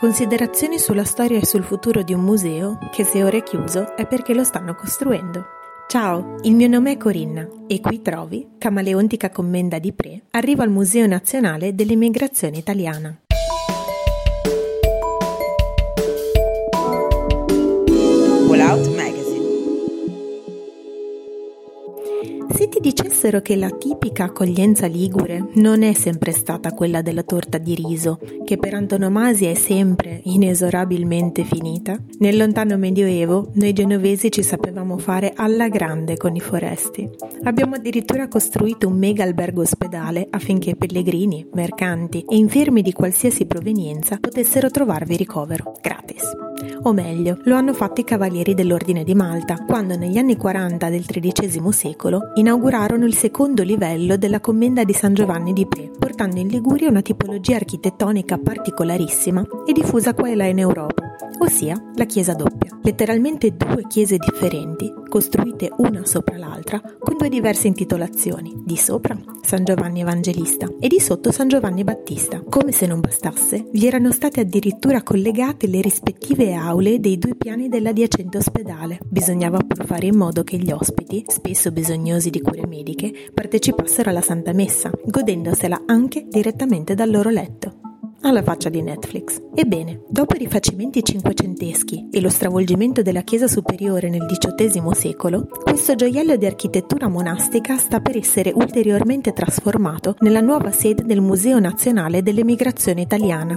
Considerazioni sulla storia e sul futuro di un museo che se ora è chiuso è perché lo stanno costruendo. Ciao, il mio nome è Corinna e qui trovi Camaleontica Commenda di Pre, arrivo al Museo Nazionale dell'Immigrazione Italiana. Dicessero che la tipica accoglienza ligure non è sempre stata quella della torta di riso, che per antonomasia è sempre inesorabilmente finita, nel lontano Medioevo noi genovesi ci sapevamo fare alla grande con i foresti. Abbiamo addirittura costruito un mega albergo ospedale affinché pellegrini, mercanti e infermi di qualsiasi provenienza potessero trovarvi ricovero, gratis. O meglio, lo hanno fatto i cavalieri dell'Ordine di Malta, quando negli anni 40 del XIII secolo inaugurarono il secondo livello della commenda di San Giovanni di Pre, portando in Liguria una tipologia architettonica particolarissima e diffusa qua e là in Europa ossia la chiesa doppia, letteralmente due chiese differenti, costruite una sopra l'altra, con due diverse intitolazioni, di sopra San Giovanni Evangelista e di sotto San Giovanni Battista. Come se non bastasse, vi erano state addirittura collegate le rispettive aule dei due piani dell'adiacente ospedale. Bisognava pur fare in modo che gli ospiti, spesso bisognosi di cure mediche, partecipassero alla Santa Messa, godendosela anche direttamente dal loro letto alla faccia di Netflix. Ebbene, dopo i rifacimenti cinquecenteschi e lo stravolgimento della chiesa superiore nel XVIII secolo, questo gioiello di architettura monastica sta per essere ulteriormente trasformato nella nuova sede del Museo Nazionale dell'Emigrazione Italiana.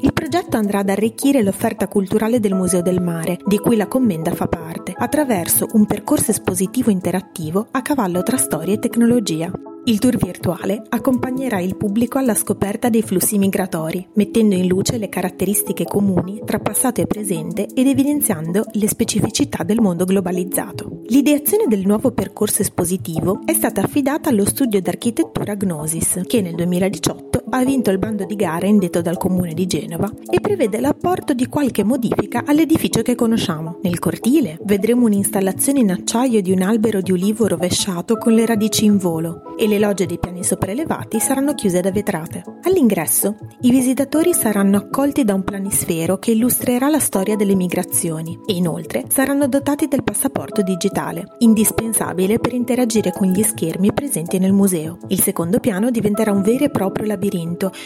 Il progetto andrà ad arricchire l'offerta culturale del Museo del Mare, di cui la Commenda fa parte, attraverso un percorso espositivo interattivo a cavallo tra storia e tecnologia. Il tour virtuale accompagnerà il pubblico alla scoperta dei flussi migratori, mettendo in luce le caratteristiche comuni tra passato e presente ed evidenziando le specificità del mondo globalizzato. L'ideazione del nuovo percorso espositivo è stata affidata allo studio d'architettura Gnosis, che nel 2018 ha vinto il bando di gara indetto dal comune di Genova e prevede l'apporto di qualche modifica all'edificio che conosciamo. Nel cortile vedremo un'installazione in acciaio di un albero di ulivo rovesciato con le radici in volo e le logge dei piani sopraelevati saranno chiuse da vetrate. All'ingresso i visitatori saranno accolti da un planisfero che illustrerà la storia delle migrazioni e inoltre saranno dotati del passaporto digitale, indispensabile per interagire con gli schermi presenti nel museo. Il secondo piano diventerà un vero e proprio labirinto,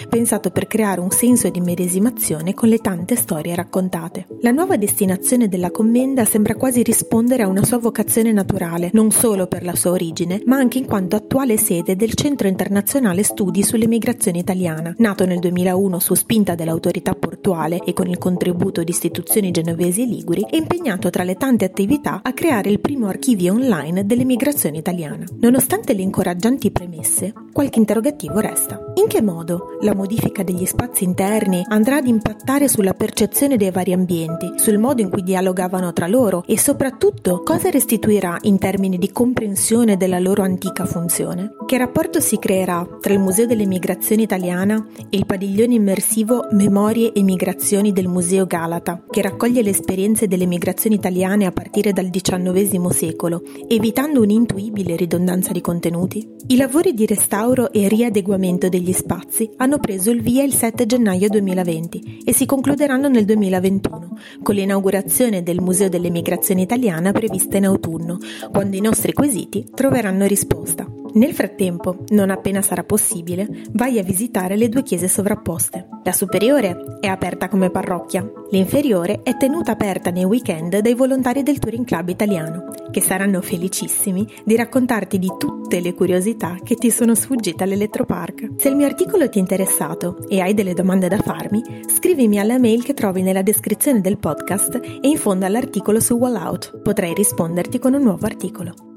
pensato per creare un senso di medesimazione con le tante storie raccontate. La nuova destinazione della commenda sembra quasi rispondere a una sua vocazione naturale, non solo per la sua origine, ma anche in quanto attuale sede del Centro Internazionale Studi sull'Emigrazione Italiana, nato nel 2001 su spinta dell'autorità portuale e con il contributo di istituzioni genovesi e liguri, è impegnato tra le tante attività a creare il primo archivio online dell'emigrazione italiana. Nonostante le incoraggianti premesse, qualche interrogativo resta. In che modo la modifica degli spazi interni andrà ad impattare sulla percezione dei vari ambienti, sul modo in cui dialogavano tra loro e soprattutto cosa restituirà in termini di comprensione della loro antica funzione? Che rapporto si creerà tra il Museo dell'Emigrazione Italiana e il padiglione immersivo Memorie e Migrazioni del Museo Galata, che raccoglie le esperienze delle migrazioni italiane a partire dal XIX secolo, evitando un'intuibile ridondanza di contenuti? I lavori di restauro e riadeguamento degli spazi hanno preso il via il 7 gennaio 2020 e si concluderanno nel 2021, con l'inaugurazione del Museo dell'Emigrazione Italiana prevista in autunno, quando i nostri quesiti troveranno risposta. Nel frattempo, non appena sarà possibile, vai a visitare le due chiese sovrapposte. La superiore è aperta come parrocchia, l'inferiore è tenuta aperta nei weekend dai volontari del Touring Club italiano, che saranno felicissimi di raccontarti di tutte le curiosità che ti sono sfuggite all'Elettropark. Se il mio articolo ti è interessato e hai delle domande da farmi, scrivimi alla mail che trovi nella descrizione del podcast e in fondo all'articolo su Wallout. Potrei risponderti con un nuovo articolo.